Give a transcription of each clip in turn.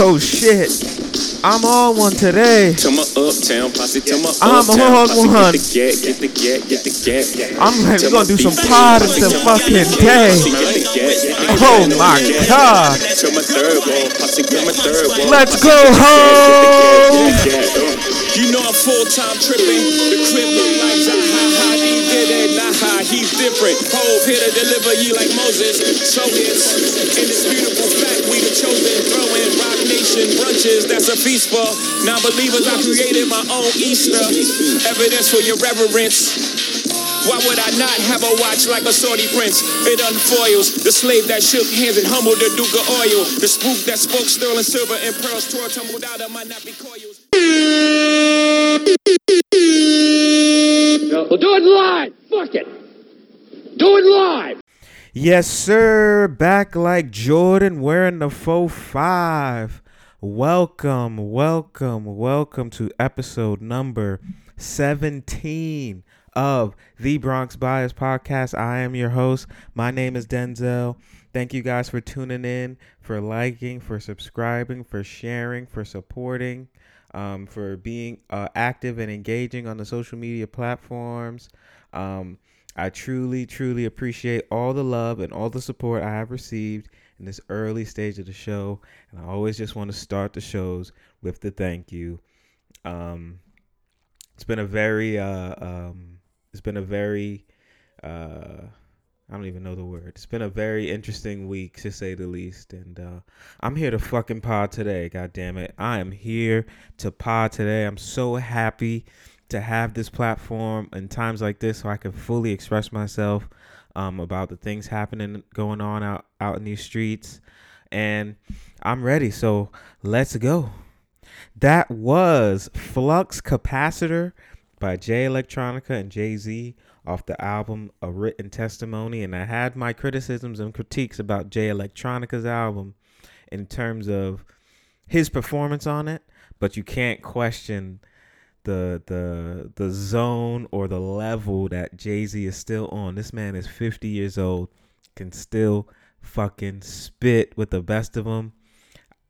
Oh shit. I'm on one today. To my uptown posse, to my I'm uptown on posse, one. Get the get, get the get, get the get. I'm like, To we gonna do some pod the fucking day. posse, get the get, get the Oh my get the get. God. To my third wall, posse, to my third wall. Let's go get the get, home. get the get, get the get. You know I'm full time tripping. The crib look like He's different. Hove here to deliver ye like Moses. So it's in this beautiful fact we the chosen. Throwing Roc Nation brunches. That's a feast for non-believers. I created my own Easter. Evidence for your reverence. Why would I not have a watch like a Saudi prince? It unfoils the slave that shook hands and humbled the Duke of Oil. The spook that spoke sterling silver and pearls tore tumbled out of my nappy coils. Well, do it live. Fuck it. Do live. Yes, sir. Back like Jordan wearing the faux five. Welcome, welcome, welcome to episode number 17 of the Bronx Bias Podcast. I am your host. My name is Denzel. Thank you guys for tuning in, for liking, for subscribing, for sharing, for supporting, um, for being uh, active and engaging on the social media platforms. Um, I truly, truly appreciate all the love and all the support I have received in this early stage of the show. And I always just want to start the shows with the thank you. Um, it's been a very, uh, um, it's been a very, uh, I don't even know the word. It's been a very interesting week to say the least. And uh, I'm here to fucking pod today. God damn it. I am here to pod today. I'm so happy to have this platform in times like this so I can fully express myself um, about the things happening going on out, out in these streets. And I'm ready. So let's go. That was Flux Capacitor by Jay Electronica and Jay Z off the album A Written Testimony. And I had my criticisms and critiques about Jay Electronica's album in terms of his performance on it, but you can't question the the the zone or the level that Jay-Z is still on. This man is 50 years old, can still fucking spit with the best of them.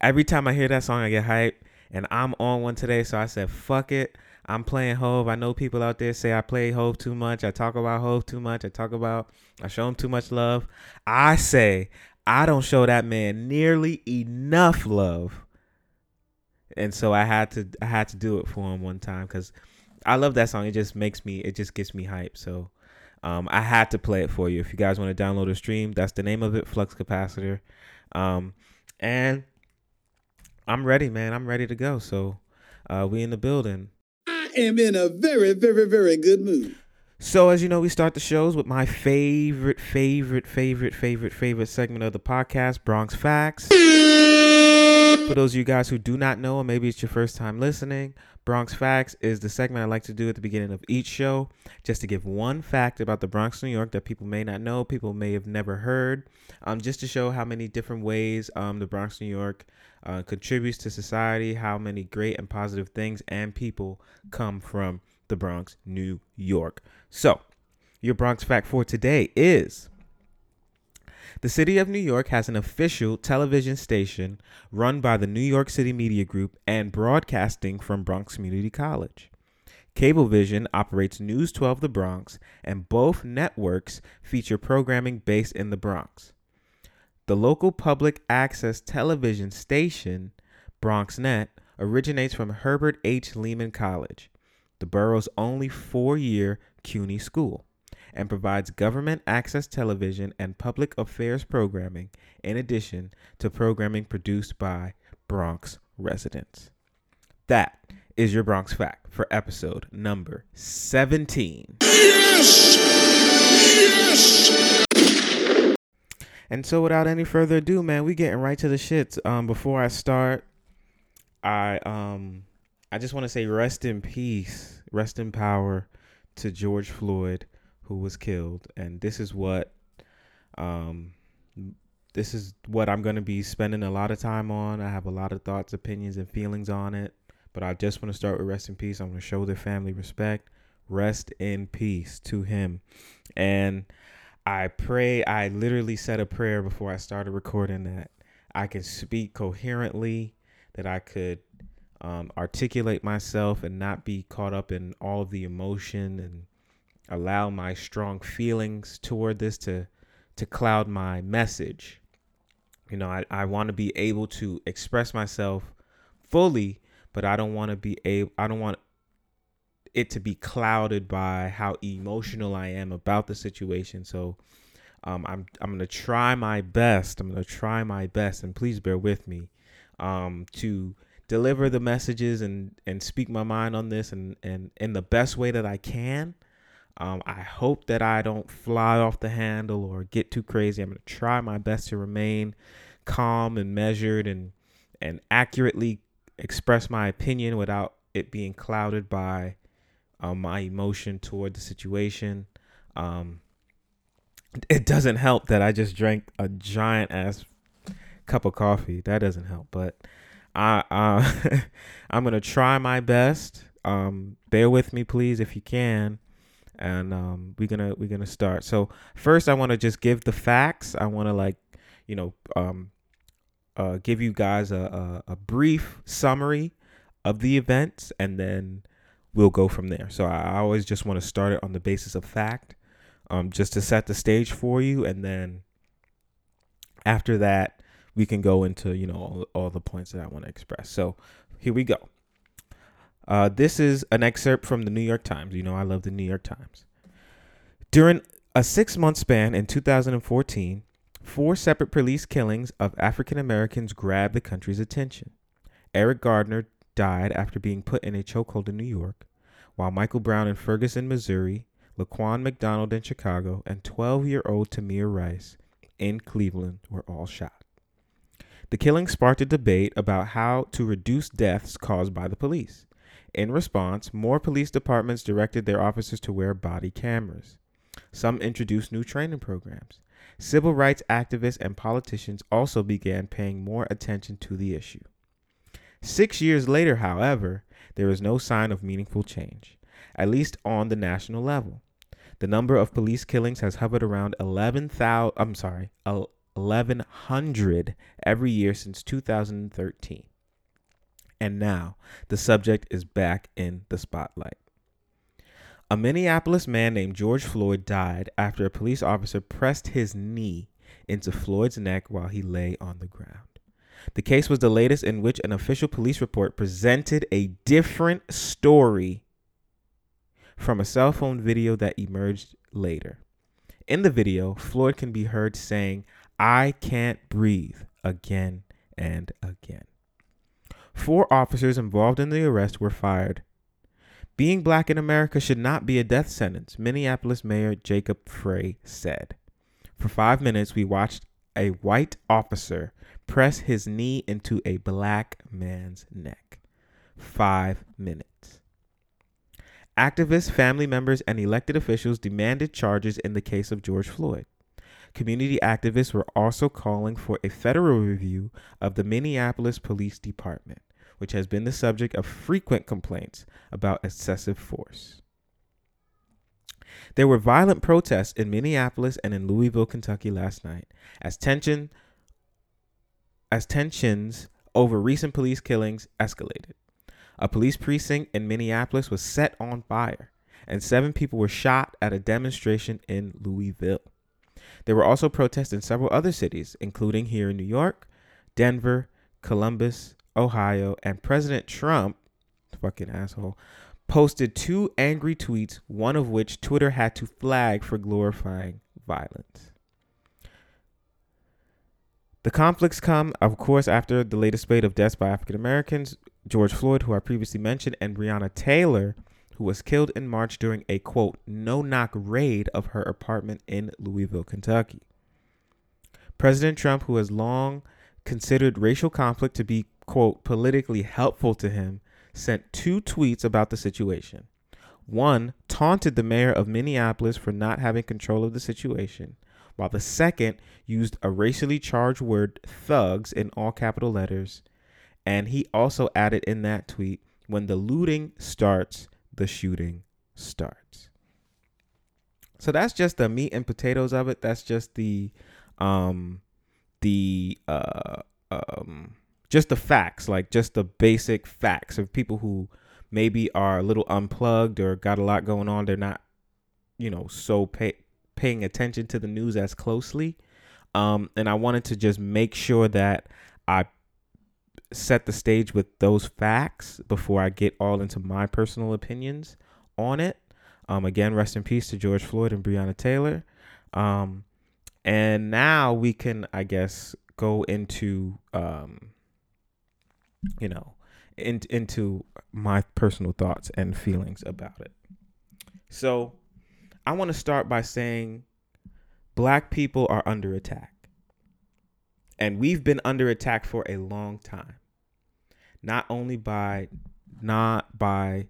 Every time I hear that song, I get hyped, and I'm on one today, so I said, "Fuck it." I'm playing Hove. I know people out there say I play Hove too much. I talk about Hove too much. I talk about I show him too much love. I say I don't show that man nearly enough love and so I had to I had to do it for him one time because I love that song. It just makes me it just gets me hyped. So um, I had to play it for you. If you guys want to download or stream, that's the name of it, Flux Capacitor. Um, and I'm ready, man. I'm ready to go. So uh, we in the building. I am in a very, very, very good mood. So as you know, we start the shows with my favorite, favorite, favorite, favorite, favorite segment of the podcast, Bronx Facts. For those of you guys who do not know, or maybe it's your first time listening, Bronx Facts is the segment I like to do at the beginning of each show, just to give one fact about the Bronx, New York, that people may not know, people may have never heard, um, just to show how many different ways um, the Bronx, New York uh, contributes to society, how many great and positive things and people come from the Bronx, New York. So, your Bronx fact for today is the city of New York has an official television station run by the New York City Media Group and broadcasting from Bronx Community College. Cablevision operates News 12 The Bronx, and both networks feature programming based in the Bronx. The local public access television station, BronxNet, originates from Herbert H. Lehman College, the borough's only four year CUNY school, and provides government access television and public affairs programming in addition to programming produced by Bronx residents. That is your Bronx Fact for episode number 17. Yes! Yes! And so, without any further ado, man, we getting right to the shits. Um, before I start, I um, I just want to say rest in peace, rest in power to George Floyd, who was killed. And this is what, um, this is what I'm gonna be spending a lot of time on. I have a lot of thoughts, opinions, and feelings on it. But I just want to start with rest in peace. I'm gonna show their family respect. Rest in peace to him. And I pray, I literally said a prayer before I started recording that I can speak coherently that I could um, articulate myself and not be caught up in all the emotion and allow my strong feelings toward this to to cloud my message. You know, I, I want to be able to express myself fully, but I don't want to be able I don't want it to be clouded by how emotional I am about the situation. So um, I'm I'm gonna try my best. I'm gonna try my best, and please bear with me um, to deliver the messages and and speak my mind on this and and in the best way that I can. Um, I hope that I don't fly off the handle or get too crazy. I'm gonna try my best to remain calm and measured and and accurately express my opinion without it being clouded by um, my emotion toward the situation. Um, it doesn't help that I just drank a giant ass cup of coffee. That doesn't help, but I uh, I'm gonna try my best. Um, bear with me, please, if you can, and um, we're gonna we're gonna start. So first, I want to just give the facts. I want to like, you know, um, uh, give you guys a, a, a brief summary of the events, and then we'll go from there. So I always just want to start it on the basis of fact um, just to set the stage for you, and then after that, we can go into you know all, all the points that I want to express. So here we go. Uh, this is an excerpt from the New York Times. You know I love the New York Times. During a six-month span in 2014, four separate police killings of African Americans grabbed the country's attention. Eric Garner died after being put in a chokehold in New York, while Michael Brown in Ferguson, Missouri, Laquan McDonald in Chicago, and 12 year old Tamir Rice in Cleveland were all shot. The killing sparked a debate about how to reduce deaths caused by the police. In response, more police departments directed their officers to wear body cameras. Some introduced new training programs. Civil rights activists and politicians also began paying more attention to the issue. Six years later, however, there is no sign of meaningful change at least on the national level. The number of police killings has hovered around 11,000 I'm sorry, 1100 every year since 2013. And now the subject is back in the spotlight. A Minneapolis man named George Floyd died after a police officer pressed his knee into Floyd's neck while he lay on the ground. The case was the latest in which an official police report presented a different story from a cell phone video that emerged later. In the video, Floyd can be heard saying, I can't breathe again and again. Four officers involved in the arrest were fired. Being black in America should not be a death sentence, Minneapolis Mayor Jacob Frey said. For five minutes, we watched a white officer press his knee into a black man's neck. Five minutes. Activists, family members, and elected officials demanded charges in the case of George Floyd. Community activists were also calling for a federal review of the Minneapolis Police Department, which has been the subject of frequent complaints about excessive force. There were violent protests in Minneapolis and in Louisville, Kentucky last night as tension as tensions over recent police killings escalated. A police precinct in Minneapolis was set on fire, and seven people were shot at a demonstration in Louisville. There were also protests in several other cities, including here in New York, Denver, Columbus, Ohio, and President Trump, fucking asshole, posted two angry tweets, one of which Twitter had to flag for glorifying violence. The conflicts come, of course, after the latest spate of deaths by African Americans, George Floyd, who I previously mentioned, and Breonna Taylor, who was killed in March during a quote, no knock raid of her apartment in Louisville, Kentucky. President Trump, who has long considered racial conflict to be, quote, politically helpful to him, sent two tweets about the situation. One taunted the mayor of Minneapolis for not having control of the situation, while the second used a racially charged word, thugs, in all capital letters and he also added in that tweet when the looting starts, the shooting starts. So that's just the meat and potatoes of it. That's just the um the uh um just the facts, like just the basic facts of people who maybe are a little unplugged or got a lot going on. They're not, you know, so pay, paying attention to the news as closely. Um, and I wanted to just make sure that I set the stage with those facts before I get all into my personal opinions on it. Um, again, rest in peace to George Floyd and Breonna Taylor. Um, and now we can, I guess, go into, um, you know, in, into my personal thoughts and feelings about it. So, I want to start by saying black people are under attack. And we've been under attack for a long time. Not only by not by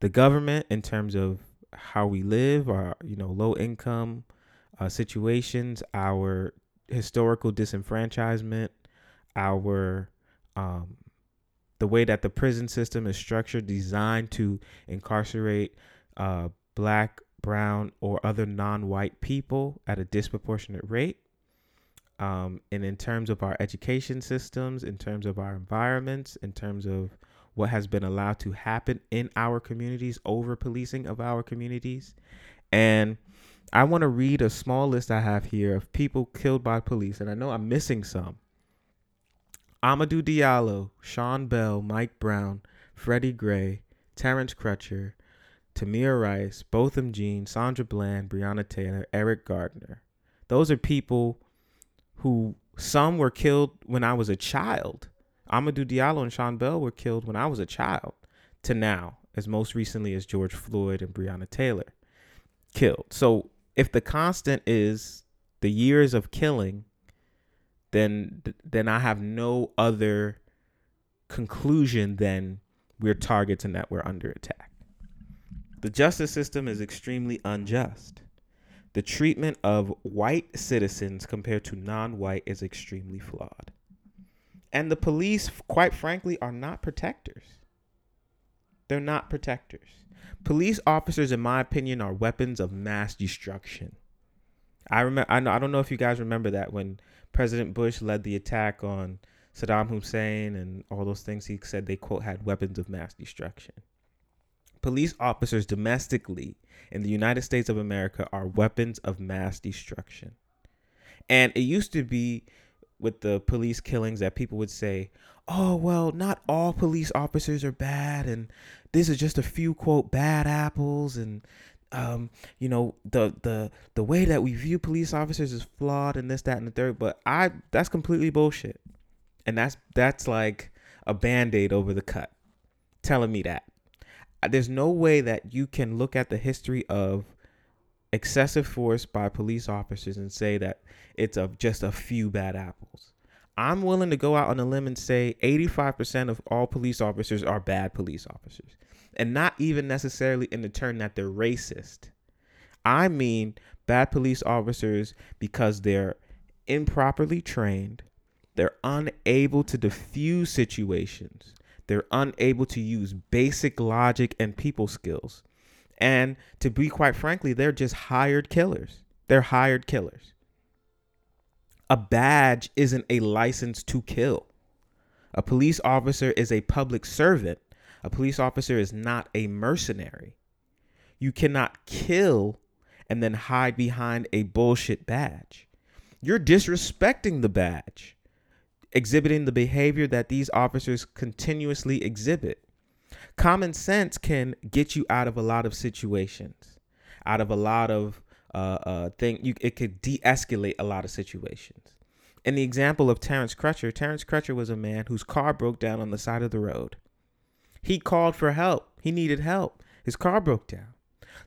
the government in terms of how we live, our you know low income uh, situations, our historical disenfranchisement, our um, the way that the prison system is structured, designed to incarcerate uh, black, brown, or other non-white people at a disproportionate rate. Um, and in terms of our education systems, in terms of our environments, in terms of what has been allowed to happen in our communities, over policing of our communities. And I want to read a small list I have here of people killed by police. And I know I'm missing some. Amadou Diallo, Sean Bell, Mike Brown, Freddie Gray, Terrence Crutcher, Tamir Rice, Botham Jean, Sandra Bland, Breonna Taylor, Eric Garner. Those are people who some were killed when I was a child. Amadou Diallo and Sean Bell were killed when I was a child to now, as most recently as George Floyd and Breonna Taylor killed. So if the constant is the years of killing, then then I have no other conclusion than we're targets and that we're under attack. The justice system is extremely unjust. The treatment of white citizens compared to non white is extremely flawed. And the police, quite frankly, are not protectors. They're not protectors. Police officers, in my opinion, are weapons of mass destruction. I remember. I know. I don't know if you guys remember that when President Bush led the attack on Saddam Hussein and all those things. He said they quote had weapons of mass destruction. Police officers domestically in the United States of America are weapons of mass destruction. And it used to be with the police killings that people would say, oh, well, not all police officers are bad. And this is just a few, quote, bad apples. And, um, you know, the, the, the way that we view police officers is flawed and this, that, and the third. But I, that's completely bullshit. And that's, that's like a band aid over the cut telling me that there's no way that you can look at the history of excessive force by police officers and say that it's of just a few bad apples. I'm willing to go out on a limb and say 85% of all police officers are bad police officers. And not even necessarily in the turn that they're racist. I mean bad police officers because they're improperly trained, they're unable to diffuse situations, they're unable to use basic logic and people skills. And to be quite frankly, they're just hired killers. They're hired killers. A badge isn't a license to kill. A police officer is a public servant. A police officer is not a mercenary. You cannot kill and then hide behind a bullshit badge. You're disrespecting the badge exhibiting the behavior that these officers continuously exhibit. Common sense can get you out of a lot of situations, out of a lot of uh, uh, thing. You it could de-escalate a lot of situations. In the example of Terrence Crutcher, Terrence Crutcher was a man whose car broke down on the side of the road. He called for help. He needed help. His car broke down.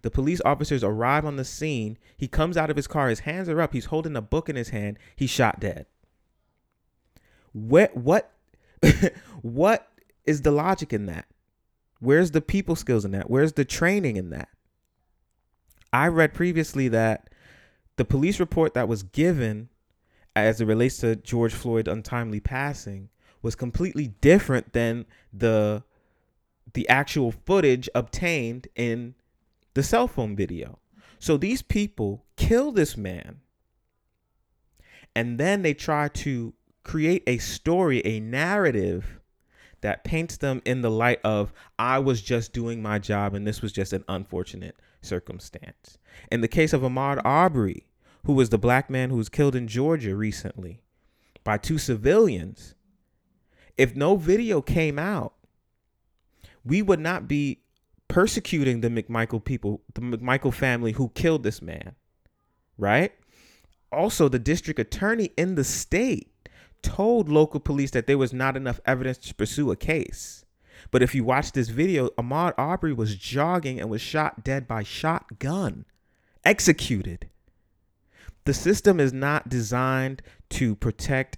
The police officers arrive on the scene. He comes out of his car. His hands are up. He's holding a book in his hand. He's shot dead. What what what is the logic in that? Where's the people skills in that? Where's the training in that? I read previously that the police report that was given as it relates to George Floyd's untimely passing was completely different than the the actual footage obtained in the cell phone video. So these people kill this man and then they try to create a story, a narrative that paints them in the light of I was just doing my job and this was just an unfortunate circumstance. In the case of Ahmaud Arbery, who was the black man who was killed in Georgia recently by two civilians, if no video came out, we would not be persecuting the McMichael people, the McMichael family who killed this man, right? Also, the district attorney in the state told local police that there was not enough evidence to pursue a case. But if you watch this video, Ahmad Aubrey was jogging and was shot dead by shotgun, executed. The system is not designed to protect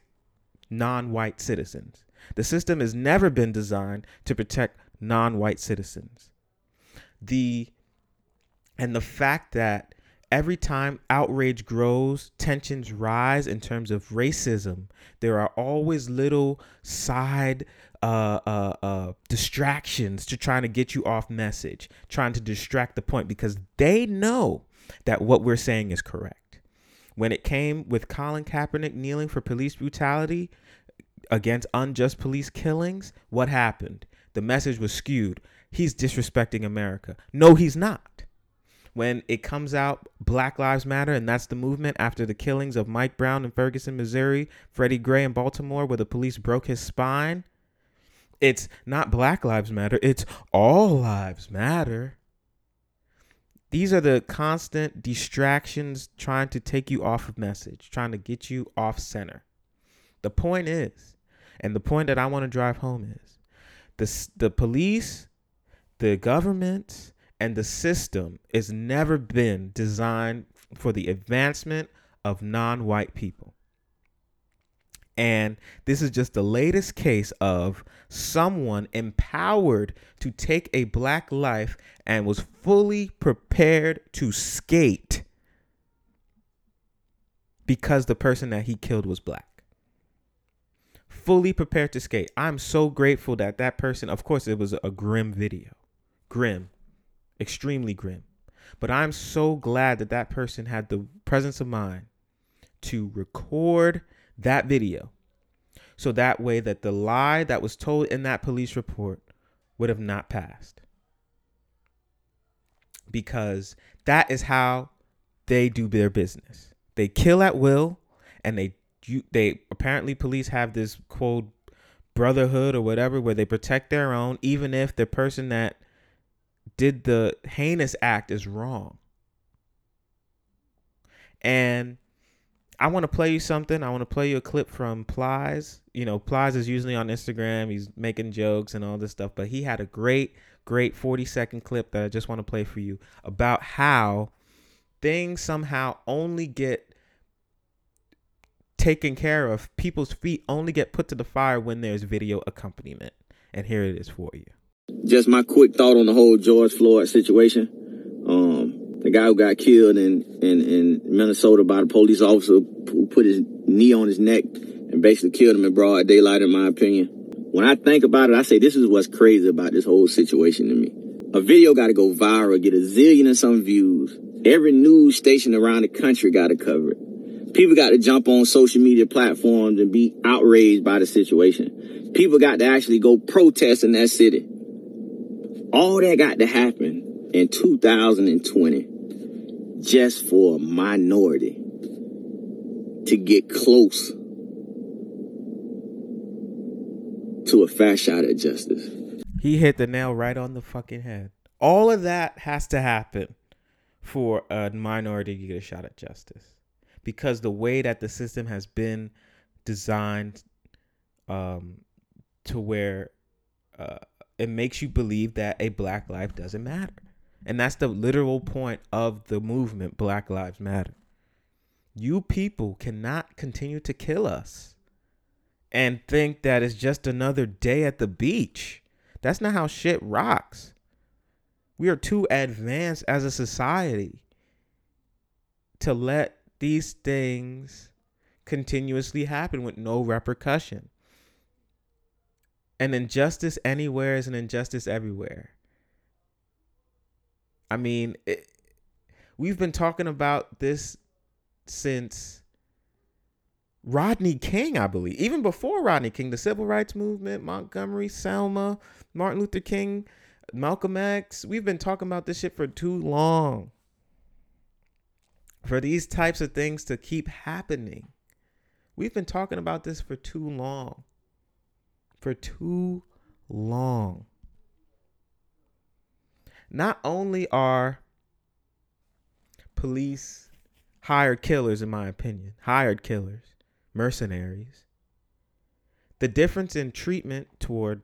non white citizens. The system has never been designed to protect non white citizens. The and the fact that every time outrage grows, tensions rise in terms of racism. There are always little side uh, uh, uh, distractions to trying to get you off message, trying to distract the point because they know that what we're saying is correct. When it came with Colin Kaepernick kneeling for police brutality against unjust police killings, what happened? The message was skewed. He's disrespecting America. No, he's not when it comes out Black Lives Matter, and that's the movement after the killings of Mike Brown in Ferguson, Missouri, Freddie Gray in Baltimore, where the police broke his spine. It's not Black Lives Matter, it's All Lives Matter. These are the constant distractions trying to take you off of message, trying to get you off center. The point is, and the point that I want to drive home is the, the police, the government, and the system has never been designed for the advancement of non white people. And this is just the latest case of someone empowered to take a black life and was fully prepared to skate because the person that he killed was black. Fully prepared to skate. I'm so grateful that that person, of course, it was a grim video. Grim extremely grim. But I'm so glad that that person had the presence of mind to record that video. So that way that the lie that was told in that police report would have not passed. Because that is how they do their business. They kill at will and they they apparently police have this quote brotherhood or whatever where they protect their own even if the person that did the heinous act is wrong. And I want to play you something. I want to play you a clip from Plies. You know, Plies is usually on Instagram. He's making jokes and all this stuff, but he had a great, great 40 second clip that I just want to play for you about how things somehow only get taken care of. People's feet only get put to the fire when there's video accompaniment. And here it is for you just my quick thought on the whole George Floyd situation. Um, the guy who got killed in, in, in Minnesota by the police officer who put his knee on his neck and basically killed him in broad daylight, in my opinion. When I think about it, I say this is what's crazy about this whole situation to me. A video got to go viral, get a zillion and some views. Every news station around the country got to cover it. People got to jump on social media platforms and be outraged by the situation. People got to actually go protest in that city. All that got to happen in 2020 just for a minority to get close to a fast shot at justice. He hit the nail right on the fucking head. All of that has to happen for a minority to get a shot at justice because the way that the system has been designed um, to where uh, it makes you believe that a black life doesn't matter. And that's the literal point of the movement Black Lives Matter. You people cannot continue to kill us and think that it's just another day at the beach. That's not how shit rocks. We are too advanced as a society to let these things continuously happen with no repercussion. An injustice anywhere is an injustice everywhere. I mean, it, we've been talking about this since Rodney King, I believe. Even before Rodney King, the civil rights movement, Montgomery, Selma, Martin Luther King, Malcolm X. We've been talking about this shit for too long. For these types of things to keep happening. We've been talking about this for too long. For too long. Not only are police hired killers, in my opinion, hired killers, mercenaries, the difference in treatment toward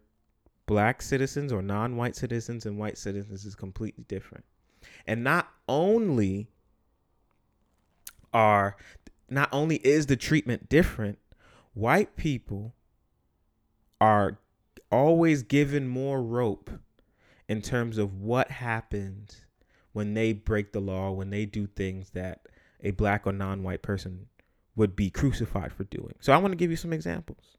black citizens or non white citizens and white citizens is completely different. And not only are not only is the treatment different, white people are always given more rope in terms of what happens when they break the law, when they do things that a black or non white person would be crucified for doing. So I want to give you some examples.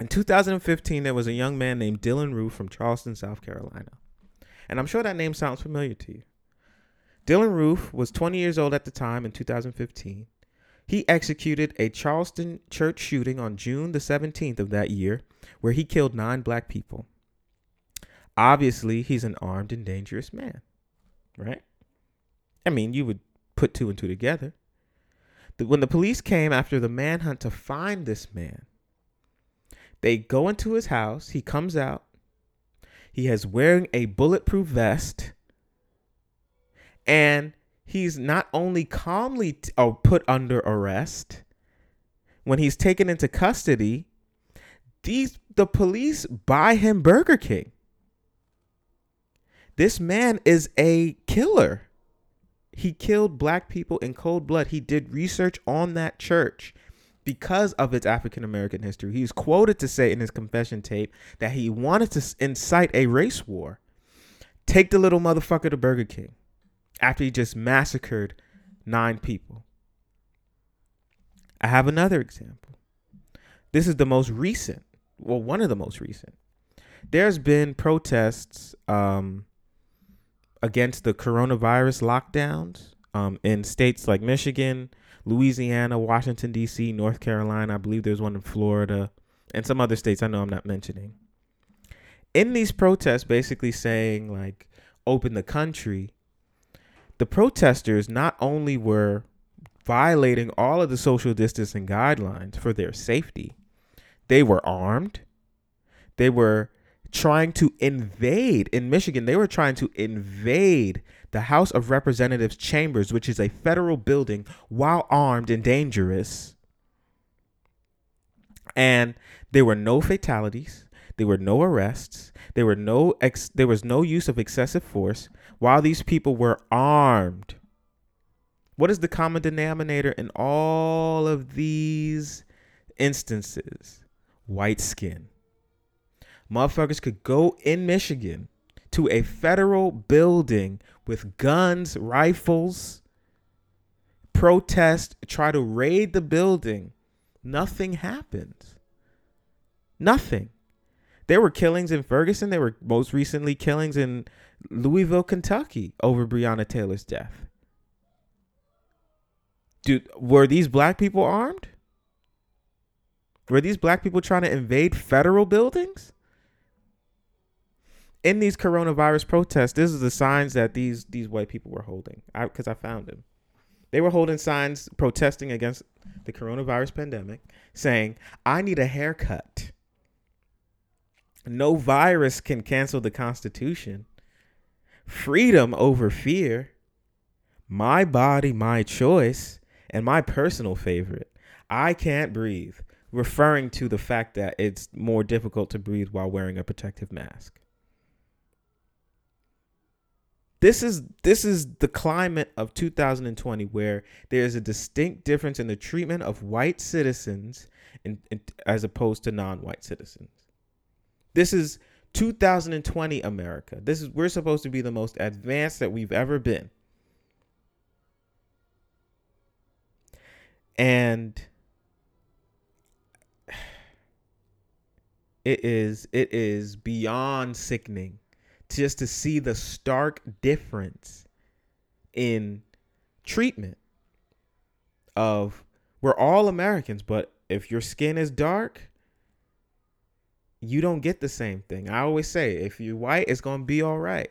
In 2015, there was a young man named Dylann Roof from Charleston, South Carolina. And I'm sure that name sounds familiar to you. Dylann Roof was 20 years old at the time in 2015. He executed a Charleston church shooting on June the 17th of that year, where he killed nine black people. Obviously, he's an armed and dangerous man, right? I mean, you would put two and two together. When the police came after the manhunt to find this man, they go into his house. He comes out. He has wearing a bulletproof vest. And he's not only calmly t- oh, put under arrest, when he's taken into custody, these the police buy him Burger King. This man is a killer. He killed black people in cold blood. He did research on that church because of its African American history. He's quoted to say in his confession tape that he wanted to incite a race war. Take the little motherfucker to Burger King after he just massacred nine people. I have another example. This is the most recent, well, one of the most recent. There's been protests um, against the coronavirus lockdowns um, in states like Michigan, Louisiana, Washington, D.C., North Carolina. I believe there's one in Florida and some other states I know I'm not mentioning. In these protests, basically saying, like, open the country, the protesters not only were violating all of the social distancing guidelines for their safety, they were armed. They were trying to invade in Michigan. They were trying to invade the House of Representatives chambers, which is a federal building, while armed and dangerous. And there were no fatalities. There were no arrests. There were no ex- there was no use of excessive force while these people were armed. What is the common denominator in all of these instances? White skin. Motherfuckers could go in Michigan to a federal building with guns, rifles, protest, try to raid the building. Nothing happened. Nothing. There were killings in Ferguson. There were most recently killings in Louisville, Kentucky over Breonna Taylor's death. Dude, were these black people armed? Were these black people trying to invade federal buildings? In these coronavirus protests, this is the signs that these these white people were holding. I because I found them. They were holding signs protesting against the coronavirus pandemic, saying, "I need a haircut." No virus can cancel the Constitution. Freedom over fear. My body, my choice, and my personal favorite. I can't breathe, referring to the fact that it's more difficult to breathe while wearing a protective mask. This is this is the climate of 2020 where there is a distinct difference in the treatment of white citizens in, in, as opposed to non-white citizens. This is 2020 America. This is we're supposed to be the most advanced that we've ever been. And it is it is beyond sickening just to see the stark difference in treatment of We're all Americans, but if your skin is dark, you don't get the same thing. I always say, if you white, it's gonna be all right.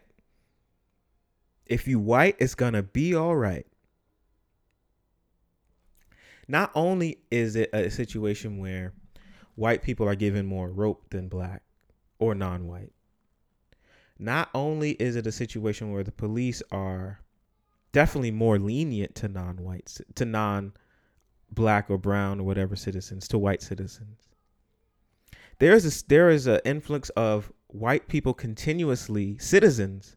If you white, it's gonna be all right. Not only is it a situation where white people are given more rope than black or non-white. Not only is it a situation where the police are definitely more lenient to non-whites, to non-black or brown or whatever citizens, to white citizens. There is a, there is an influx of white people continuously citizens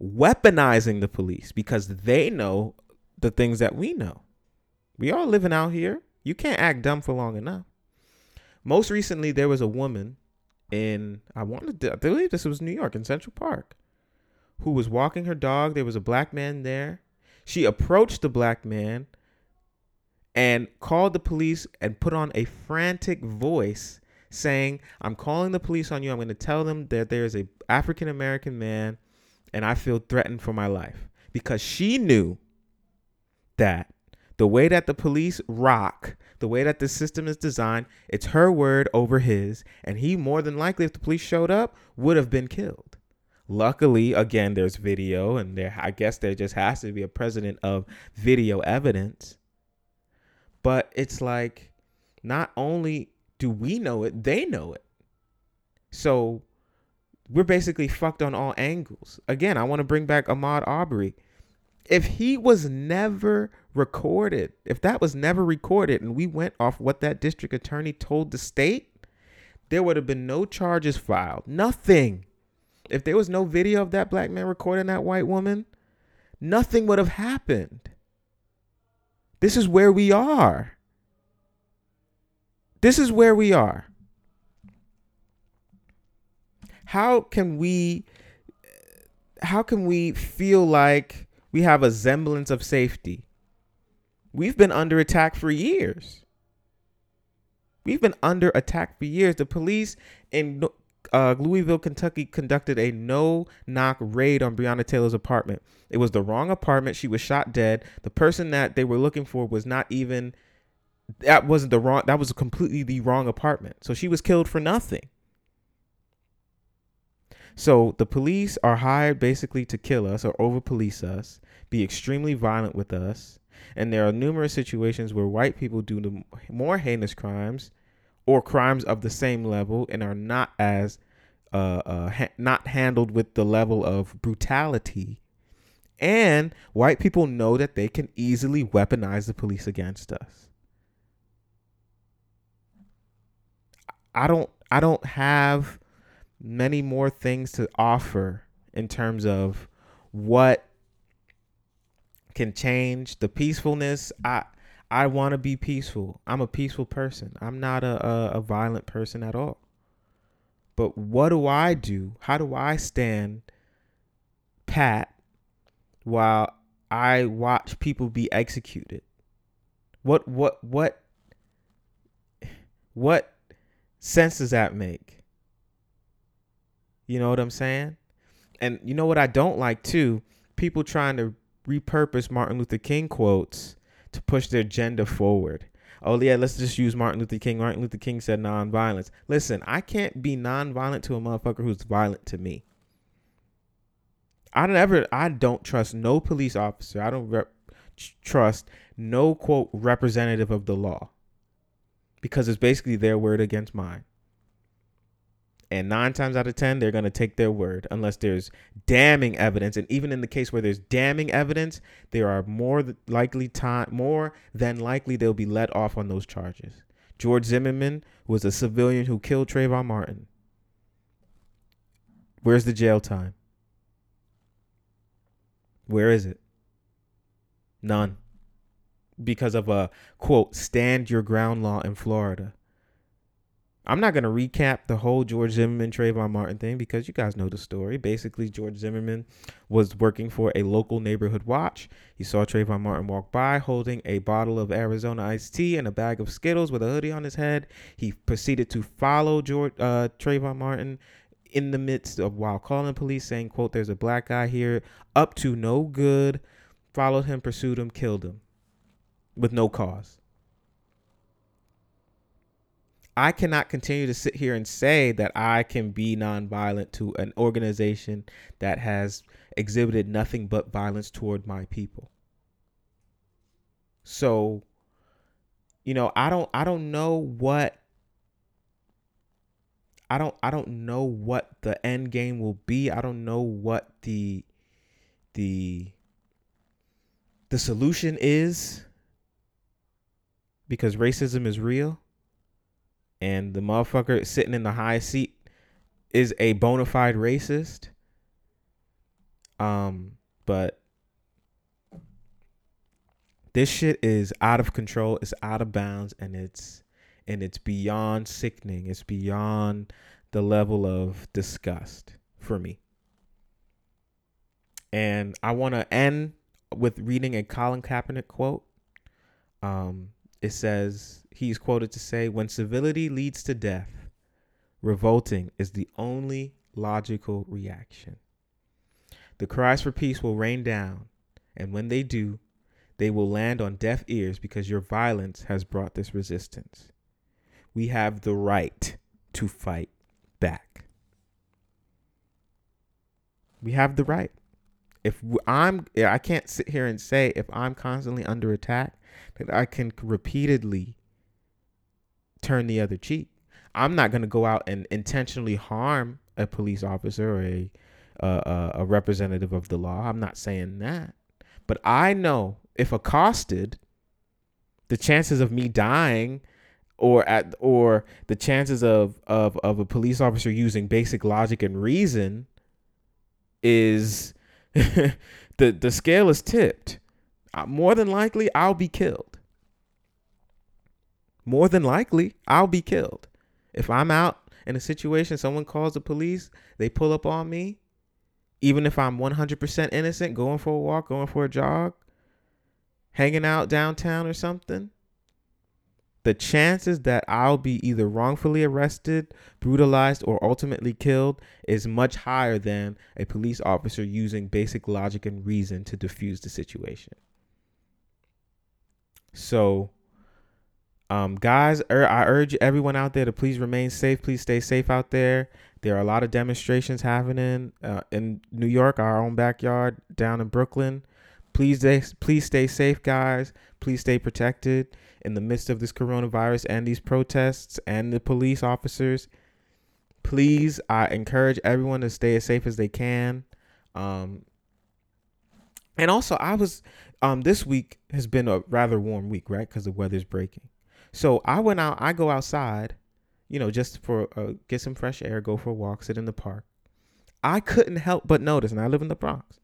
weaponizing the police because they know the things that we know. We all living out here. You can't act dumb for long enough. Most recently, there was a woman in I wanted to I believe this was New York in Central Park who was walking her dog. There was a black man there. She approached the black man and called the police and put on a frantic voice saying, "I'm calling the police on you. I'm going to tell them that there's a African American man and I feel threatened for my life." Because she knew that the way that the police rock, the way that the system is designed, it's her word over his. And he, more than likely, if the police showed up, would have been killed. Luckily, again, there's video, and there, I guess there just has to be a president of video evidence. But it's like, not only do we know it, they know it. So we're basically fucked on all angles. Again, I want to bring back Ahmad Aubrey. if he was never recorded, if that was never recorded and we went off what that district attorney told the state, there would have been no charges filed. Nothing. If there was no video of that black man recording that white woman, nothing would have happened. This is where we are. This is where we are. How can we how can we feel like we have a semblance of safety. We've been under attack for years. We've been under attack for years. The police in uh, Louisville, Kentucky conducted a no knock raid on Breonna Taylor's apartment. It was the wrong apartment. She was shot dead. The person that they were looking for was not even that wasn't the wrong that was completely the wrong apartment. So she was killed for nothing. So the police are hired basically to kill us or over police us, be extremely violent with us. And there are numerous situations where white people do more heinous crimes or crimes of the same level and are not as uh, uh, ha- not handled with the level of brutality. And white people know that they can easily weaponize the police against us. I don't I don't have many more things to offer in terms of what can change the peacefulness. I I want to be peaceful. I'm a peaceful person. I'm not a, a, a violent person at all. But what do I do? How do I stand pat while I watch people be executed? What what what what sense does that make? You know what I'm saying? And you know what I don't like too? People trying to repurpose Martin Luther King quotes to push their agenda forward. Oh yeah, let's just use Martin Luther King. Martin Luther King said nonviolence. Listen, I can't be nonviolent to a motherfucker who's violent to me. I don't ever I don't trust no police officer. I don't rep, trust no quote representative of the law. Because it's basically their word against mine. And nine times out of 10, they're going to take their word unless there's damning evidence. And even in the case where there's damning evidence, there are more likely time, more than likely they'll be let off on those charges. George Zimmerman was a civilian who killed Trayvon Martin. Where's the jail time? Where is it? None. Because of a quote, stand your ground law in Florida. I'm not going to recap the whole George Zimmerman Trayvon Martin thing because you guys know the story. Basically, George Zimmerman was working for a local neighborhood watch. He saw Trayvon Martin walk by holding a bottle of Arizona iced tea and a bag of Skittles with a hoodie on his head. He proceeded to follow George uh, Trayvon Martin in the midst of while calling police, saying, "quote There's a black guy here, up to no good." Followed him, pursued him, killed him, with no cause. I cannot continue to sit here and say that I can be nonviolent to an organization that has exhibited nothing but violence toward my people. So, you know, I don't I don't know what I don't I don't know what the end game will be. I don't know what the the the solution is because racism is real and the motherfucker sitting in the high seat is a bona fide racist. Um, but this shit is out of control, it's out of bounds, and it's and it's beyond sickening. It's beyond the level of disgust for me. And I want to end with reading a Colin Kaepernick quote. Um, it says, he's quoted to say, When civility leads to death, revolting is the only logical reaction. The cries for peace will rain down, and when they do, they will land on deaf ears because your violence has brought this resistance. We have the right to fight back. We have the right. If I'm, I can't sit here and say if I'm constantly under attack that I can repeatedly turn the other cheek. I'm not going to go out and intentionally harm a police officer or a, uh, a representative of the law. I'm not saying that. But I know if accosted, the chances of me dying or at or the chances of of of a police officer using basic logic and reason is the the scale is tipped more than likely I'll be killed. More than likely I'll be killed. If I'm out in a situation, someone calls the police, they pull up on me, even if I'm 100% innocent, going for a walk, going for a jog, hanging out downtown or something, the chances that I'll be either wrongfully arrested, brutalized, or ultimately killed is much higher than a police officer using basic logic and reason to defuse the situation. So, um, guys, er, I urge everyone out there to please remain safe. Please stay safe out there. There are a lot of demonstrations happening uh, in New York, our own backyard, down in Brooklyn. Please, please stay safe, guys. Please stay protected in the midst of this coronavirus and these protests and the police officers. Please, I encourage everyone to stay as safe as they can. Um, and also, I was um this week has been a rather warm week, right? Because the weather's breaking. So I went out. I go outside, you know, just for uh, get some fresh air, go for a walk, sit in the park. I couldn't help but notice, and I live in the Bronx,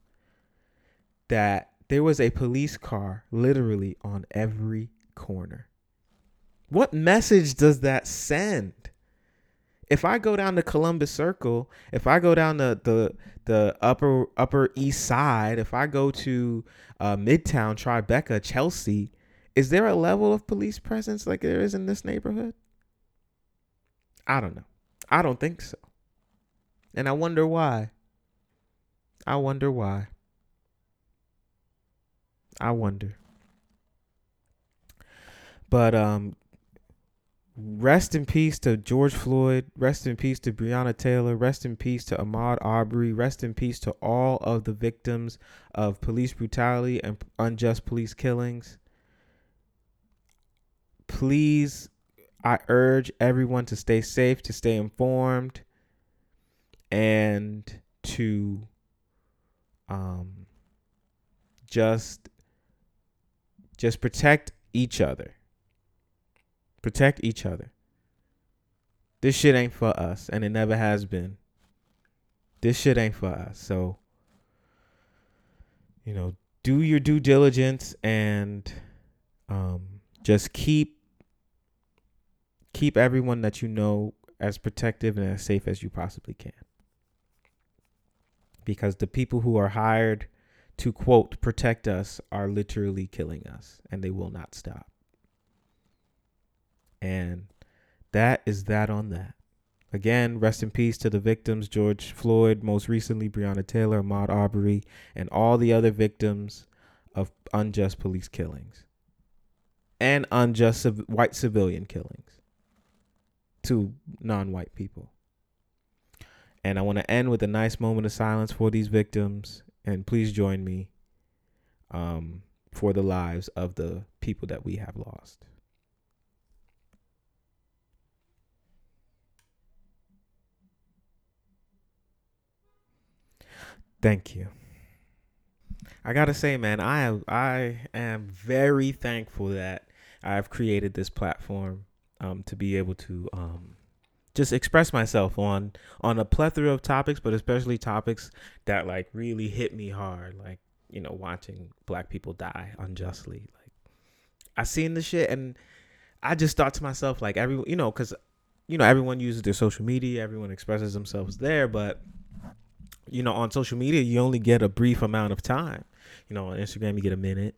that there was a police car literally on every corner. What message does that send? if I go down the Columbus Circle, if I go down the the the upper upper East Side, if I go to uh, Midtown, Tribeca, Chelsea, is there a level of police presence like there is in this neighborhood? I don't know. I don't think so. And I wonder why. I wonder why. I wonder. But um Rest in peace to George Floyd. Rest in peace to Breonna Taylor. Rest in peace to Ahmaud Arbery. Rest in peace to all of the victims of police brutality and unjust police killings. Please, I urge everyone to stay safe, to stay informed, and to um, just just protect each other Protect each other. This shit ain't for us, and it never has been. This shit ain't for us. So, you know, do your due diligence and um, just keep keep everyone that you know as protective and as safe as you possibly can. Because the people who are hired to quote protect us are literally killing us and they will not stop. And that is that on that. Again, rest in peace to the victims George Floyd, most recently Breonna Taylor, Ahmaud Arbery, and all the other victims of unjust police killings and unjust civ- white civilian killings. to non-white people. And I want to end with a nice moment of silence for these victims. And please join me um, for the lives of the people that we have lost. Thank you. I gotta say, man, I am I am very thankful that I've created this platform um, to be able to um, just express myself on on a plethora of topics, but especially topics that like really hit me hard, like you know, watching black people die unjustly. Like I seen the shit, and I just thought to myself, like every you know, because you know everyone uses their social media, everyone expresses themselves there, but you know, on social media, you only get a brief amount of time. You know, on Instagram, you get a minute.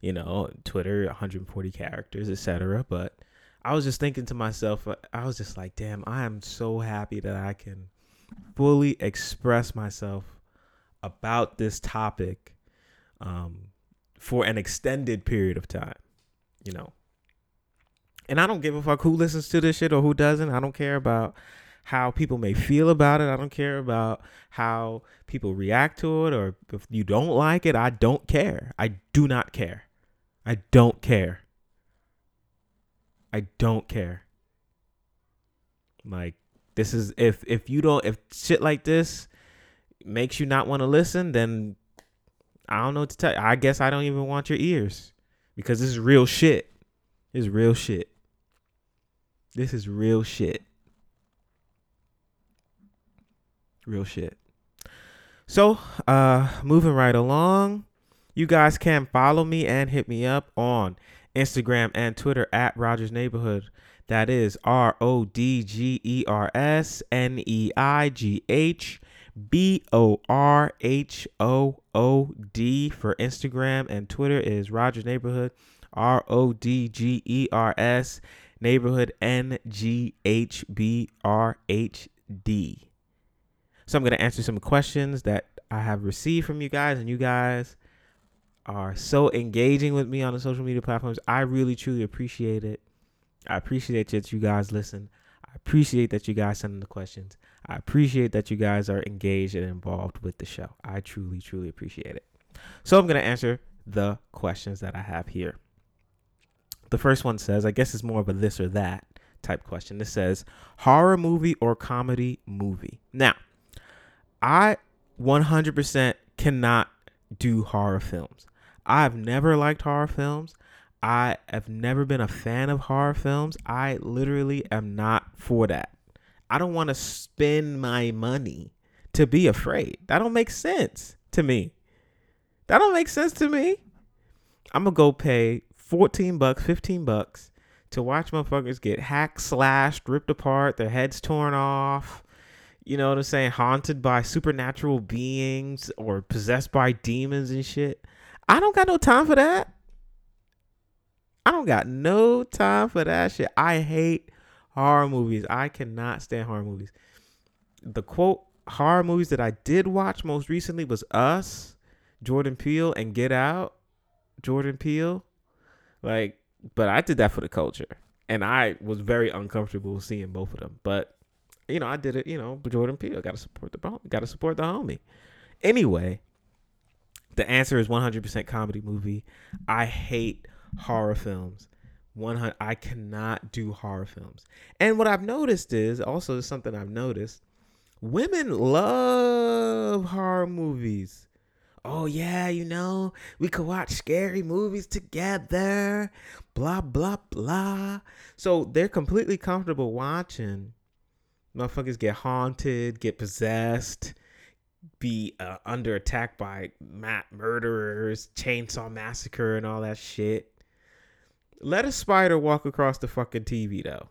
You know, Twitter, 140 characters, etc. But I was just thinking to myself, uh, I was just like, damn, I am so happy that I can fully express myself about this topic um, for an extended period of time. You know, and I don't give a fuck who listens to this shit or who doesn't. I don't care about how people may feel about it. I don't care about how people react to it or if you don't like it. I don't care. I do not care. I don't care. I don't care. Like this is if if you don't if shit like this makes you not want to listen, then I don't know what to tell you. I guess I don't even want your ears because this is real shit. This is real shit. This is real shit. Real shit. So, uh, moving right along, you guys can follow me and hit me up on Instagram and Twitter at Rodgers Neighborhood. That is R O D G E R S N E I G H B O R H O O D for Instagram and Twitter is Rodgers Neighborhood. R O D G E R S Neighborhood N G H B R H D. So I'm going to answer some questions that I have received from you guys, and you guys are so engaging with me on the social media platforms. I really truly appreciate it. I appreciate that you guys listen. I appreciate that you guys send in the questions. I appreciate that you guys are engaged and involved with the show. I truly, truly appreciate it. So I'm going to answer the questions that I have here. The first one says, I guess it's more of a this or that type question. It says, horror movie or comedy movie? Now, I 100% cannot do horror films. I've never liked horror films. I have never been a fan of horror films. I literally am not for that. I don't want to spend my money to be afraid. That don't make sense to me. That don't make sense to me. I'm gonna go pay 14 bucks, 15 bucks to watch motherfuckers get hacked, slashed, ripped apart, their heads torn off, you know what I'm saying, haunted by supernatural beings or possessed by demons and shit. I don't got no time for that. I don't got no time for that shit. I hate horror movies. I cannot stand horror movies. The quote horror movies that I did watch most recently was Us, Jordan Peele, and Get Out. Jordan Peele. Like, but I did that for the culture. And I was very uncomfortable seeing both of them. But you know, I did it, you know, Jordan Peele. Got to support the got to support the homie. Anyway, the answer is 100% comedy movie. I hate horror films. 100 I cannot do horror films. And what I've noticed is also something I've noticed, women love horror movies. Oh yeah, you know, we could watch scary movies together. Blah blah blah. So they're completely comfortable watching motherfuckers get haunted, get possessed, be uh, under attack by mat murderers, chainsaw massacre, and all that shit. Let a spider walk across the fucking TV though.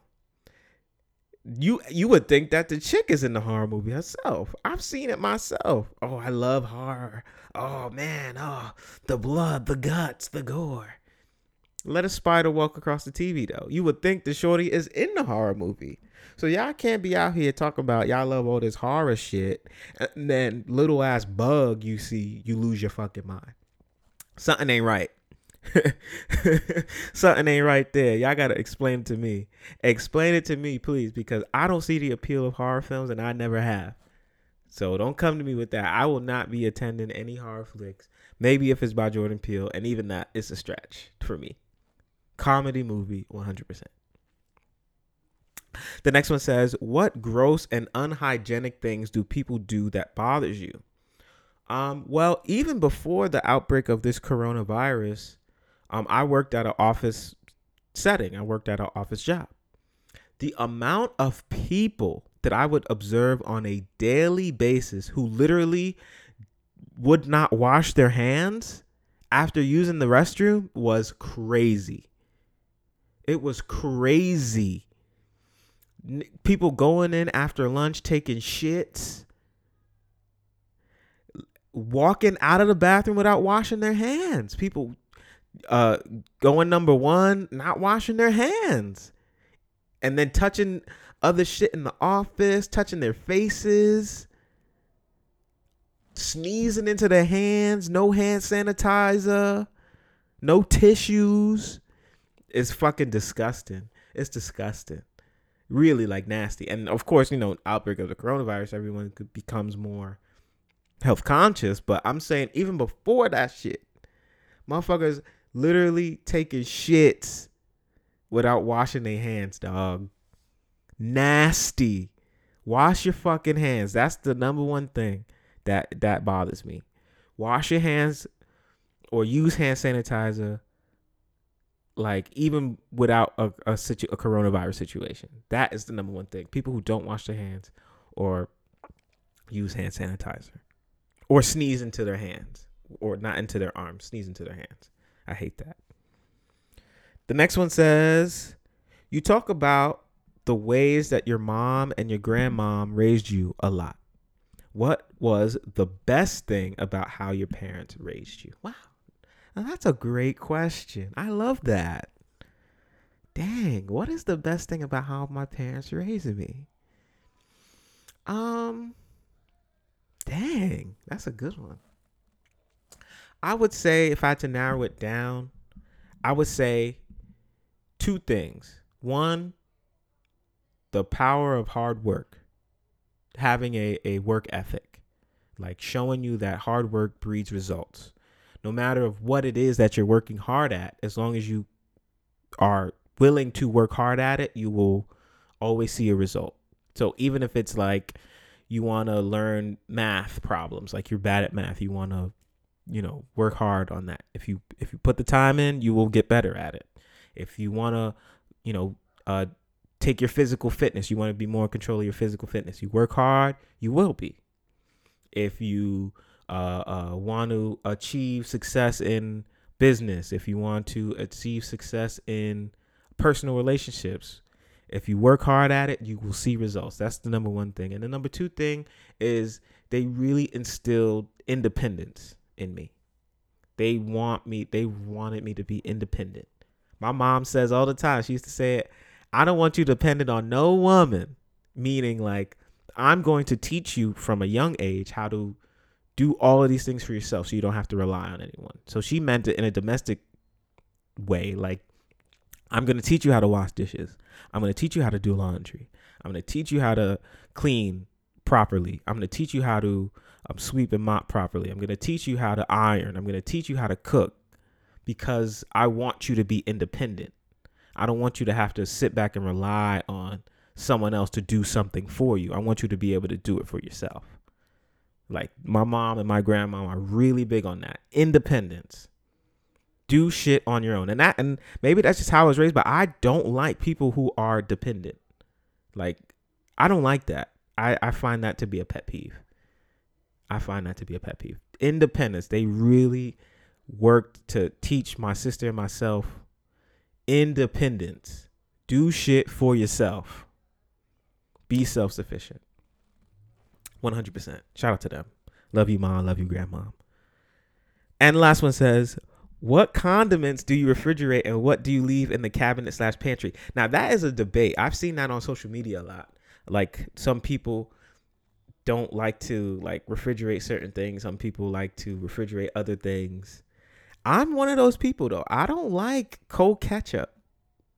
You you would think that the chick is in the horror movie herself. I've seen it myself. Oh, I love horror. Oh man, oh the blood, the guts, the gore. Let a spider walk across the TV though. You would think the shorty is in the horror movie. So y'all can't be out here talking about y'all love all this horror shit, and then little ass bug you see, you lose your fucking mind. Something ain't right. Something ain't right there. Y'all gotta explain to me. Explain it to me, please, because I don't see the appeal of horror films and I never have. So don't come to me with that. I will not be attending any horror flicks. Maybe if it's by Jordan Peele, and even that is a stretch for me. Comedy movie, 100%. The next one says, "What gross and unhygienic things do people do that bothers you?" Um, well, even before the outbreak of this coronavirus, um, I worked at an office setting. I worked at an office job. The amount of people that I would observe on a daily basis who literally would not wash their hands after using the restroom was crazy. It was crazy. People going in after lunch taking shits, walking out of the bathroom without washing their hands. People uh going number 1 not washing their hands. And then touching other shit in the office, touching their faces, sneezing into their hands, no hand sanitizer, no tissues. It's fucking disgusting. It's disgusting. Really like nasty. And of course, you know, outbreak of the coronavirus, everyone becomes more health conscious. But I'm saying even before that shit, motherfuckers literally taking shits without washing their hands, dog. Nasty. Wash your fucking hands. That's the number one thing that that bothers me. Wash your hands or use hand sanitizer like even without a a, situ- a coronavirus situation. That is the number one thing. People who don't wash their hands or use hand sanitizer or sneeze into their hands or not into their arms, sneeze into their hands. I hate that. The next one says, You talk about the ways that your mom and your grandmom raised you a lot. What was the best thing about how your parents raised you? Wow. Now that's a great question. I love that. Dang, what is the best thing about how my parents raised me? Um dang, that's a good one. I would say if I had to narrow it down, I would say two things. One, the power of hard work, having a, a work ethic, like showing you that hard work breeds results. No matter of what it is that you're working hard at, as long as you are willing to work hard at it, you will always see a result. So even if it's like you want to learn math problems, like you're bad at math, you want to you know work hard on that. If you if you put the time in you will get better at it. If you want to you know uh take your physical fitness you want to be more in control of your physical fitness you work hard you will be. If you uh, uh want to achieve success in business if you want to achieve success in personal relationships if you work hard at it you will see results that's the number one thing and the number two thing is they really instilled independence in me. They want me, they wanted me to be independent. My mom says all the time, she used to say it, I don't want you dependent on no woman. Meaning like I'm going to teach you from a young age how to do all of these things for yourself so you don't have to rely on anyone. So she meant it in a domestic way, like I'm going to teach you how to wash dishes. I'm going to teach you how to do laundry. I'm going to teach you how to clean properly. I'm going to teach you how to um, sweep and mop properly. I'm going to teach you how to iron. I'm going to teach you how to cook because I want you to be independent. I don't want you to have to sit back and rely on someone else to do something for you. I want you to be able to do it for yourself. Like my mom and my grandma are really big on that. Independence. Do shit on your own. And that and maybe that's just how I was raised, but I don't like people who are dependent. Like I don't like that. I, I find that to be a pet peeve. I find that to be a pet peeve. Independence. They really worked to teach my sister and myself independence. Do shit for yourself. Be self sufficient. 100%. Shout out to them. Love you, mom. Love you, grandma. And the last one says, What condiments do you refrigerate and what do you leave in the cabinet slash pantry? Now, that is a debate. I've seen that on social media a lot. Like, some people don't like to like refrigerate certain things. Some people like to refrigerate other things. I'm one of those people though. I don't like cold ketchup.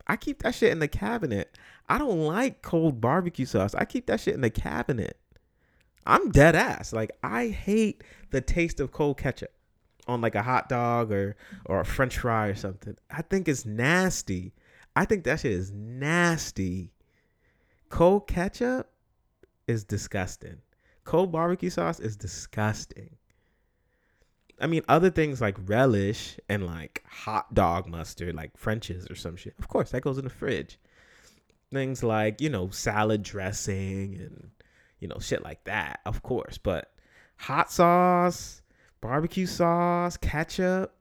I keep that shit in the cabinet. I don't like cold barbecue sauce. I keep that shit in the cabinet. I'm dead ass. Like I hate the taste of cold ketchup on like a hot dog or or a french fry or something. I think it's nasty. I think that shit is nasty. Cold ketchup is disgusting. Cold barbecue sauce is disgusting. I mean, other things like relish and like hot dog mustard, like French's or some shit. Of course, that goes in the fridge. Things like, you know, salad dressing and, you know, shit like that, of course. But hot sauce, barbecue sauce, ketchup,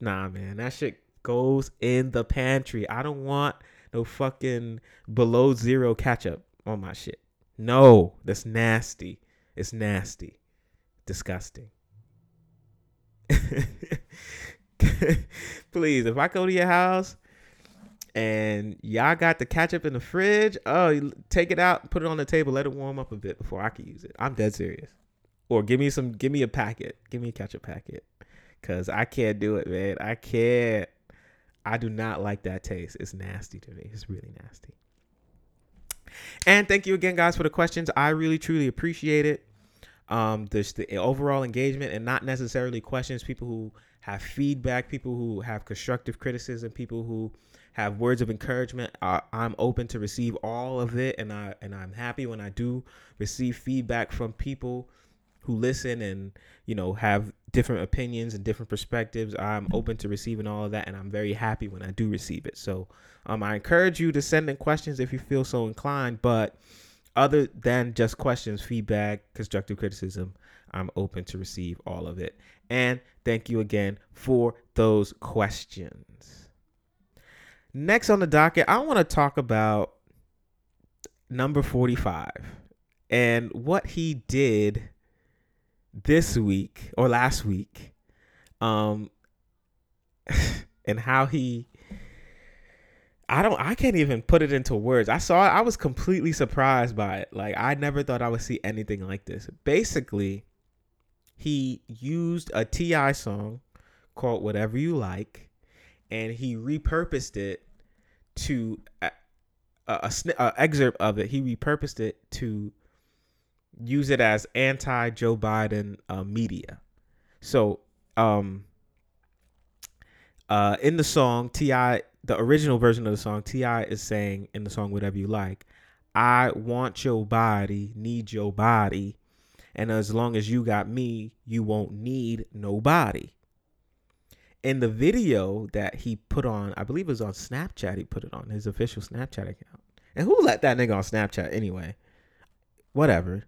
nah, man, that shit goes in the pantry. I don't want no fucking below zero ketchup on my shit. No, that's nasty. It's nasty. Disgusting. Please, if I go to your house and y'all got the ketchup in the fridge, oh, take it out, put it on the table, let it warm up a bit before I can use it. I'm dead serious. Or give me some, give me a packet, give me a ketchup packet, cause I can't do it, man. I can't. I do not like that taste. It's nasty to me. It's really nasty. And thank you again, guys, for the questions. I really truly appreciate it. Um, there's the overall engagement and not necessarily questions. People who have feedback, people who have constructive criticism, people who have words of encouragement. Uh, I'm open to receive all of it, and I and I'm happy when I do receive feedback from people who listen and you know have different opinions and different perspectives. I'm open to receiving all of that, and I'm very happy when I do receive it. So um, I encourage you to send in questions if you feel so inclined, but other than just questions, feedback, constructive criticism, I'm open to receive all of it. And thank you again for those questions. Next on the docket, I want to talk about number 45 and what he did this week or last week um and how he I don't I can't even put it into words. I saw it, I was completely surprised by it. Like I never thought I would see anything like this. Basically, he used a TI song called Whatever You Like and he repurposed it to a, a, a, a excerpt of it. He repurposed it to use it as anti Joe Biden uh, media. So, um, uh, in the song, T.I., the original version of the song, T.I. is saying in the song "Whatever You Like," I want your body, need your body, and as long as you got me, you won't need nobody. In the video that he put on, I believe it was on Snapchat. He put it on his official Snapchat account. And who let that nigga on Snapchat anyway? Whatever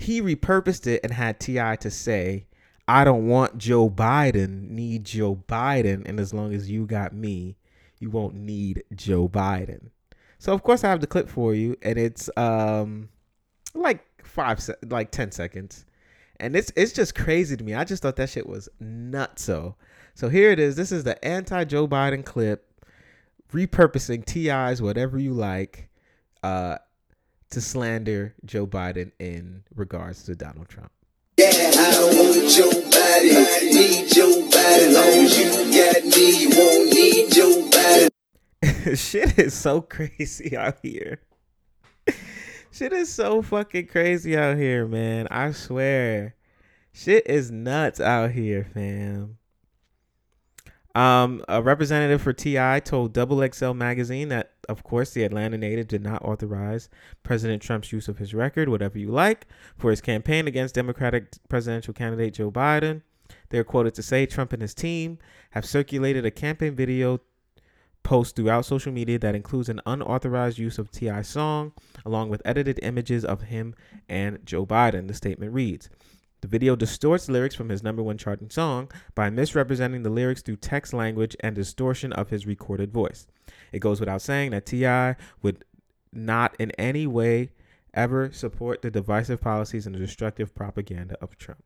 he repurposed it and had T.I. to say, "I don't want Joe Biden, need Joe Biden, and as long as you got me, you won't need Joe Biden." So of course I have the clip for you, and it's um like five se- like ten seconds, and it's it's just crazy to me. I just thought that shit was nuts. So so here it is. This is the anti Joe Biden clip, repurposing T.I.'s whatever you like. Uh, to slander Joe Biden in regards to Donald Trump. Yeah, I want Joe Biden, need Joe Biden. Long as you got me, you won't need Joe Biden. Shit is so crazy out here. Shit is so fucking crazy out here, man. I swear. Shit is nuts out here, fam. Um, a representative for TI told XXL magazine that, of course, the Atlanta native did not authorize President Trump's use of his record, whatever you like, for his campaign against Democratic presidential candidate Joe Biden. They're quoted to say Trump and his team have circulated a campaign video post throughout social media that includes an unauthorized use of TI song, along with edited images of him and Joe Biden. The statement reads. The video distorts lyrics from his number one charting song by misrepresenting the lyrics through text language and distortion of his recorded voice. It goes without saying that T.I. would not in any way ever support the divisive policies and the destructive propaganda of Trump.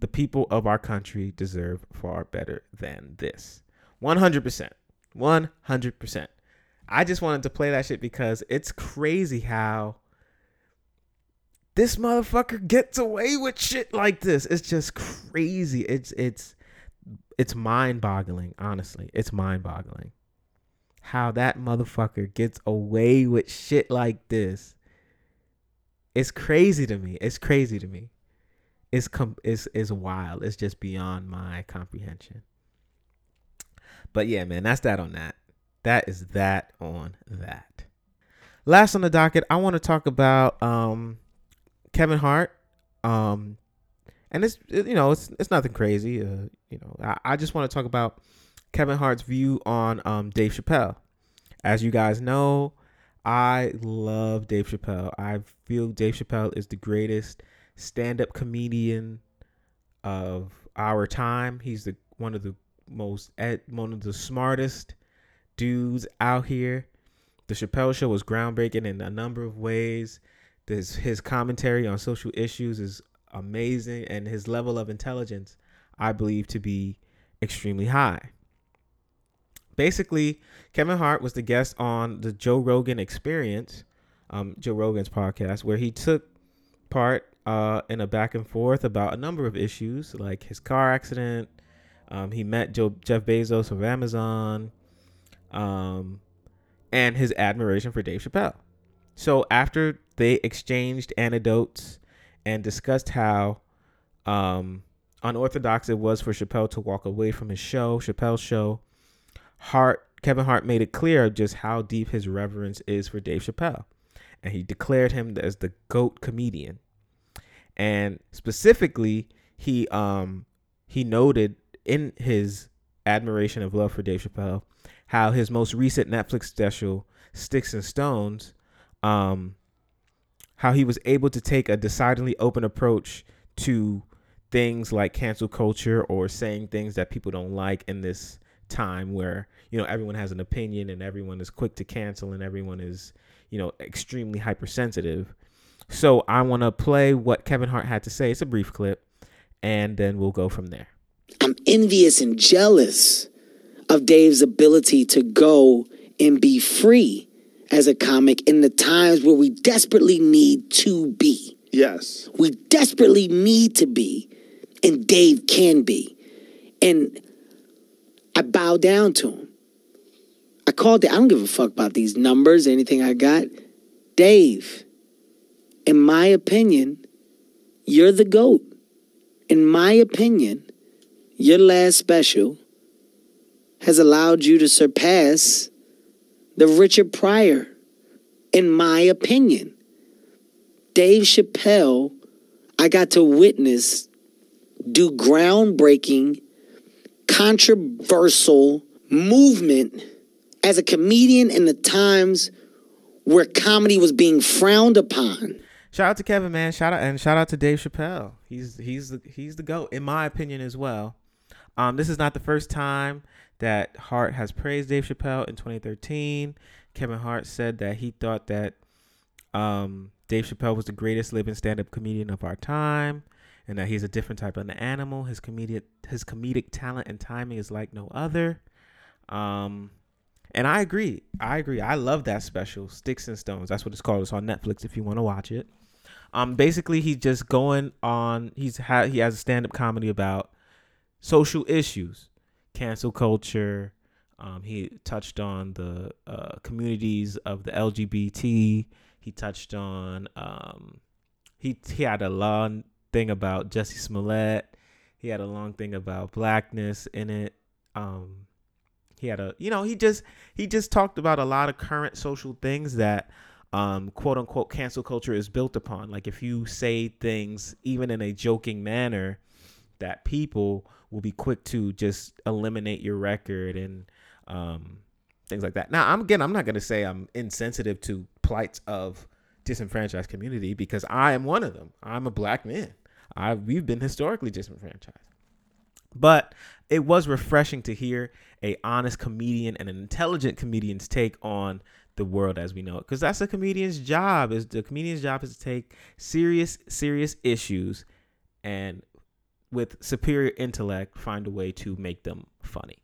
The people of our country deserve far better than this. 100%. 100%. I just wanted to play that shit because it's crazy how this motherfucker gets away with shit like this. It's just crazy. It's it's it's mind-boggling, honestly. It's mind-boggling how that motherfucker gets away with shit like this. It's crazy to me. It's crazy to me. It's com- it's it's wild. It's just beyond my comprehension. But yeah, man, that's that on that. That is that on that. Last on the docket, I want to talk about um Kevin Hart. Um and it's you know, it's it's nothing crazy. Uh, you know, I, I just want to talk about Kevin Hart's view on um, Dave Chappelle. As you guys know, I love Dave Chappelle. I feel Dave Chappelle is the greatest stand-up comedian of our time. He's the one of the most one of the smartest dudes out here. The Chappelle Show was groundbreaking in a number of ways. This his commentary on social issues is amazing, and his level of intelligence, I believe, to be extremely high basically, Kevin Hart was the guest on the Joe Rogan Experience, um, Joe Rogan's podcast, where he took part uh, in a back and forth about a number of issues, like his car accident. Um, he met Joe, Jeff Bezos of Amazon, um, and his admiration for Dave Chappelle. So after they exchanged anecdotes and discussed how um, unorthodox it was for Chappelle to walk away from his show, Chappelle's show, Hart Kevin Hart made it clear just how deep his reverence is for Dave Chappelle. And he declared him as the GOAT comedian. And specifically, he um he noted in his admiration of love for Dave Chappelle how his most recent Netflix special, Sticks and Stones, um, how he was able to take a decidedly open approach to things like cancel culture or saying things that people don't like in this time where you know everyone has an opinion and everyone is quick to cancel and everyone is you know extremely hypersensitive. So i want to play what kevin hart had to say. It's a brief clip and then we'll go from there. I'm envious and jealous of dave's ability to go and be free as a comic in the times where we desperately need to be yes we desperately need to be and dave can be and I bow down to him. I called it, I don't give a fuck about these numbers, anything I got. Dave, in my opinion, you're the GOAT. In my opinion, your last special has allowed you to surpass the Richard Pryor, in my opinion. Dave Chappelle, I got to witness do groundbreaking controversial movement as a comedian in the times where comedy was being frowned upon. Shout out to Kevin, man. Shout out and shout out to Dave Chappelle. He's he's the he's the goat in my opinion as well. Um, this is not the first time that Hart has praised Dave Chappelle. In 2013, Kevin Hart said that he thought that um, Dave Chappelle was the greatest living stand-up comedian of our time and that he's a different type of an animal. His comedic his comedic talent and timing is like no other. Um, and I agree. I agree. I love that special, Sticks and Stones. That's what it's called. It's on Netflix if you want to watch it. Um, basically, he's just going on. He's had he has a stand up comedy about social issues, cancel culture. Um, he touched on the uh, communities of the LGBT. He touched on um, he he had a long thing about Jussie Smollett. He had a long thing about blackness in it. Um, he had a, you know, he just he just talked about a lot of current social things that um, quote unquote cancel culture is built upon. Like if you say things even in a joking manner, that people will be quick to just eliminate your record and um, things like that. Now, I'm again, I'm not gonna say I'm insensitive to plights of disenfranchised community because I am one of them. I'm a black man. I we've been historically disenfranchised. But it was refreshing to hear a honest comedian and an intelligent comedian's take on the world as we know it because that's a comedian's job is the comedian's job is to take serious serious issues and with superior intellect find a way to make them funny.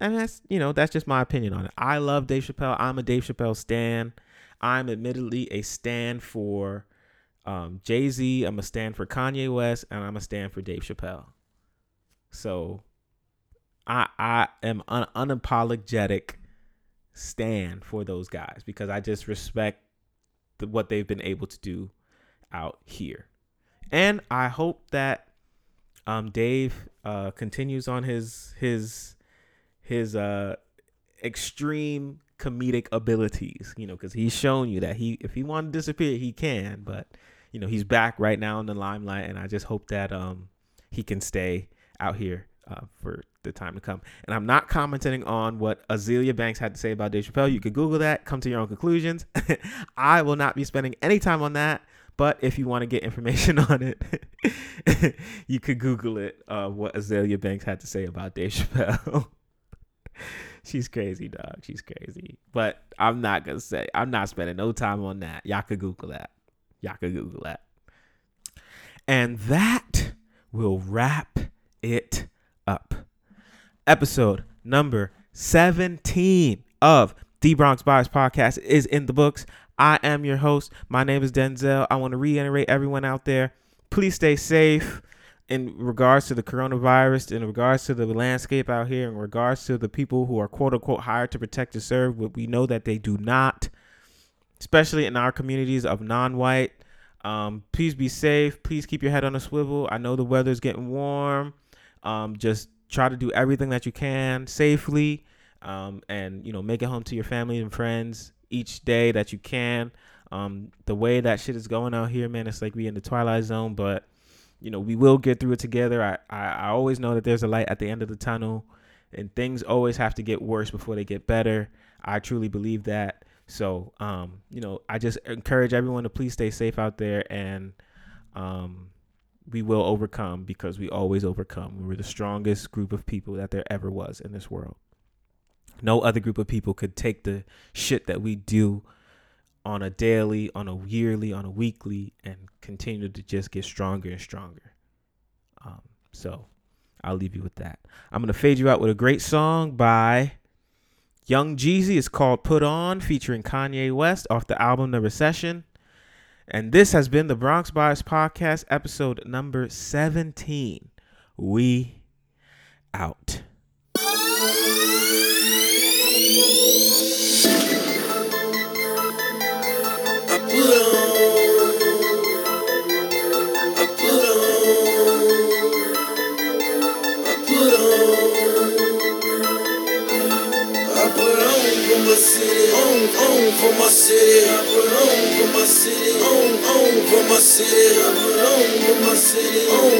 And that's you know that's just my opinion on it. I love dave chappelle. I'm a dave chappelle stan. I'm admittedly a stan for um, Jay Z, I'm a stan for Kanye West, and I'm a stan for Dave Chappelle. So I I am an unapologetic stan for those guys because I just respect the, what they've been able to do out here, and I hope that um, Dave uh, continues on his his his uh, extreme comedic abilities. You know, because he's shown you that he if he wanted to disappear, he can. But you know, he's back right now in the limelight, and I just hope that um he can stay out here uh, for the time to come. And I'm not commenting on what Azealia Banks had to say about Dave Chappelle. You could Google that, come to your own conclusions. I will not be spending any time on that. But if you want to get information on it, you could Google it. Uh, what Azealia Banks had to say about Dave Chappelle. She's crazy, dog. She's crazy. But I'm not gonna say. I'm not spending no time on that. Y'all could Google that. Y'all could Google that. And that will wrap it up. Episode number 17 of the Bronx Bias Podcast is in the books. I am your host. My name is Denzel. I want to reiterate everyone out there please stay safe in regards to the coronavirus, in regards to the landscape out here, in regards to the people who are quote unquote hired to protect and serve. But we know that they do not, especially in our communities of non white. Um, please be safe. Please keep your head on a swivel. I know the weather's getting warm. Um, just try to do everything that you can safely um, and you know make it home to your family and friends each day that you can um, the way that shit is going out here man it's like we in the twilight zone but you know we will get through it together I, I i always know that there's a light at the end of the tunnel and things always have to get worse before they get better i truly believe that so um you know i just encourage everyone to please stay safe out there and um we will overcome because we always overcome. We're the strongest group of people that there ever was in this world. No other group of people could take the shit that we do on a daily, on a yearly, on a weekly, and continue to just get stronger and stronger. Um, so I'll leave you with that. I'm gonna fade you out with a great song by Young Jeezy. It's called "Put On," featuring Kanye West off the album The Recession. And this has been the Bronx Bias Podcast, episode number 17. We out. City, on, on for my city, I put on for for my city, on for my city, for my city, on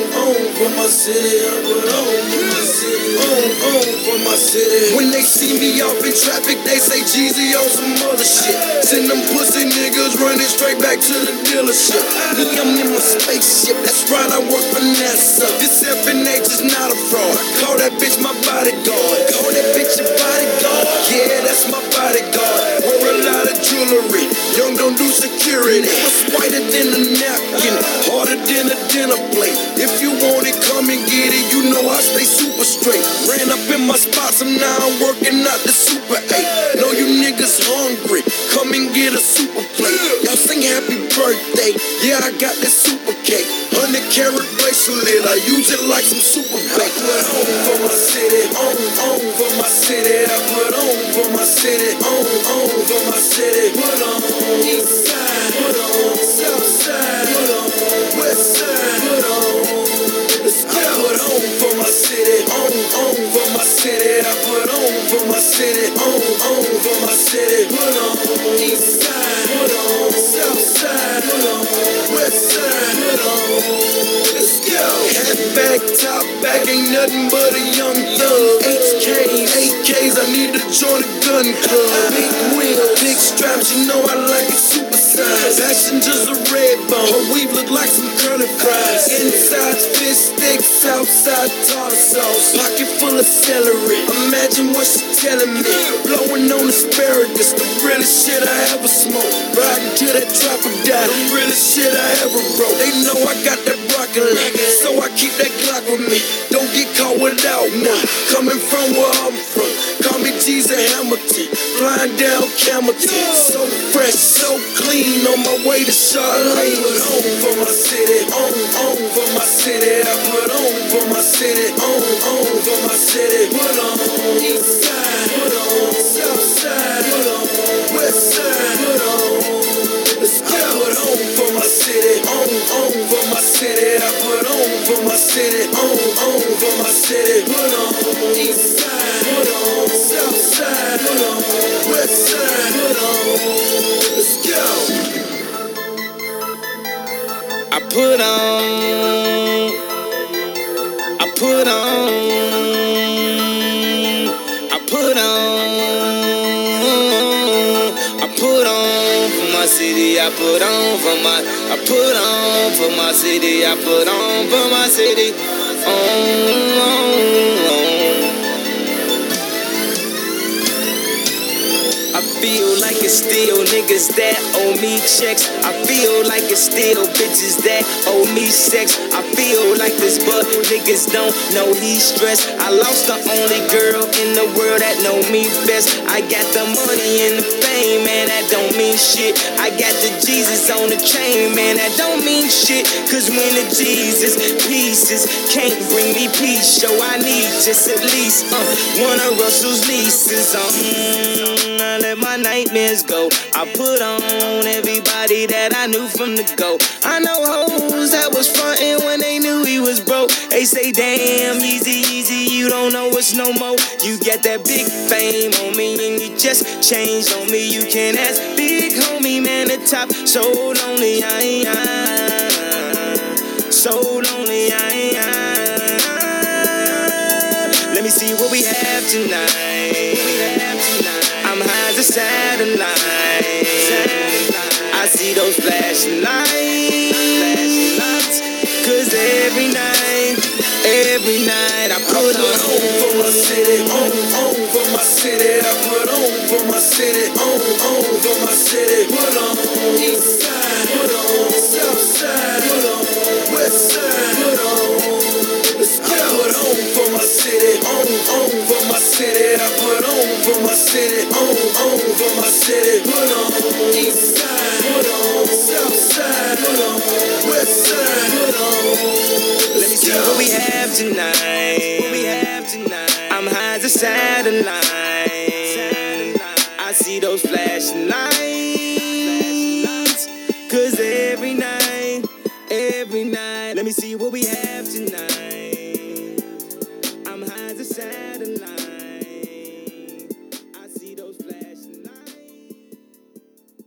for my city. When they see me off in traffic, they say Jeezy on some other shit. Send them pussy niggas running straight back to the dealership. Me, I'm in my spaceship, that's right, I work for NASA. This FNH is not a fraud. I call that bitch my bodyguard. Call that bitch your bodyguard. Yeah, that's my bodyguard. Wear a lot of jewelry. Young don't do security. What's whiter than a napkin? Harder than a dinner plate. If you want it, come and get it. You know I stay super straight. Ran up in my spots, and now I'm working out the super eight. Know you niggas hungry. Come and get a super plate. Y'all sing happy birthday. Yeah, I got that super cake. 100 carat bracelet. I use it like some super bake. I put on for my city. On, on for my city. I put on for my city. On, on for my city. Put on for my city. On, for my city Put on for my city. On for my city, put on east side. Put on south side. Put on west side. Put on. Let's go. Hat back, top back, ain't nothing but a young thug. HKs, 8Ks, I need to join a gun club. Big wheels, big straps, you know I like it super size. Passengers a red bone, her weave look like some curly fries. Inside's fish sticks, outside tartar sauce. Pocket full of celery. Imagine what she telling me. Blowing on asparagus, the realest shit I ever smoked. Riding to that Trap or Die, the realest shit I ever wrote. They know I got that broccoli, so I keep that Glock with me. Don't get caught without one. Coming from where I'm from, call me Teaser Hamilton. Flying down Camelton, so fresh, so clean. On my way to Charlotte. Put on for my city, on, on for my city. I put on for my city, on, on for my city. Put on east side. Put on south side. Put on west side. Put on. Go. I put on for my city. On, on for my city. I put on for my city. On, on for my city. Put on east side. Put on south side. Put on west side. Put on. Let's go. I put on. I put on. I put on for my. I put on for my city. I put on for my city. On, on, on. I feel like it's still niggas that owe me checks. I feel like still bitches that owe me sex. I feel like this, but niggas don't know he's stressed. I lost the only girl in the world that know me best. I got the money and the fame, man, that don't mean shit. I got the Jesus on the chain, man, that don't mean shit. Cause when the Jesus pieces can't bring me peace, so I need just at least uh, one of Russell's nieces. Mm, I let my nightmares go. I put on everybody that I knew from the go. I know hoes that was frontin' when they knew he was broke. They say, damn, Yeezy, Yeezy, you don't know it's no more. You get that big fame on me and you just changed on me. You can't ask big homie, man, the top. So lonely, I am. So lonely, I am. Let me see what we have tonight. I'm high as a satellite. I see those flashing lights. Cause every night, every night I put on for my city, on, on for my city. I put on for my city, on, on for my city. Put on east side, put on south side, put on west side, put on. My city, on, on for my city. I put on for my city, on, on for my city. Put on east side, put on south side, put on west side, put on. Let me see what we have tonight. What we have tonight. I'm high as a satellite. I see those flashing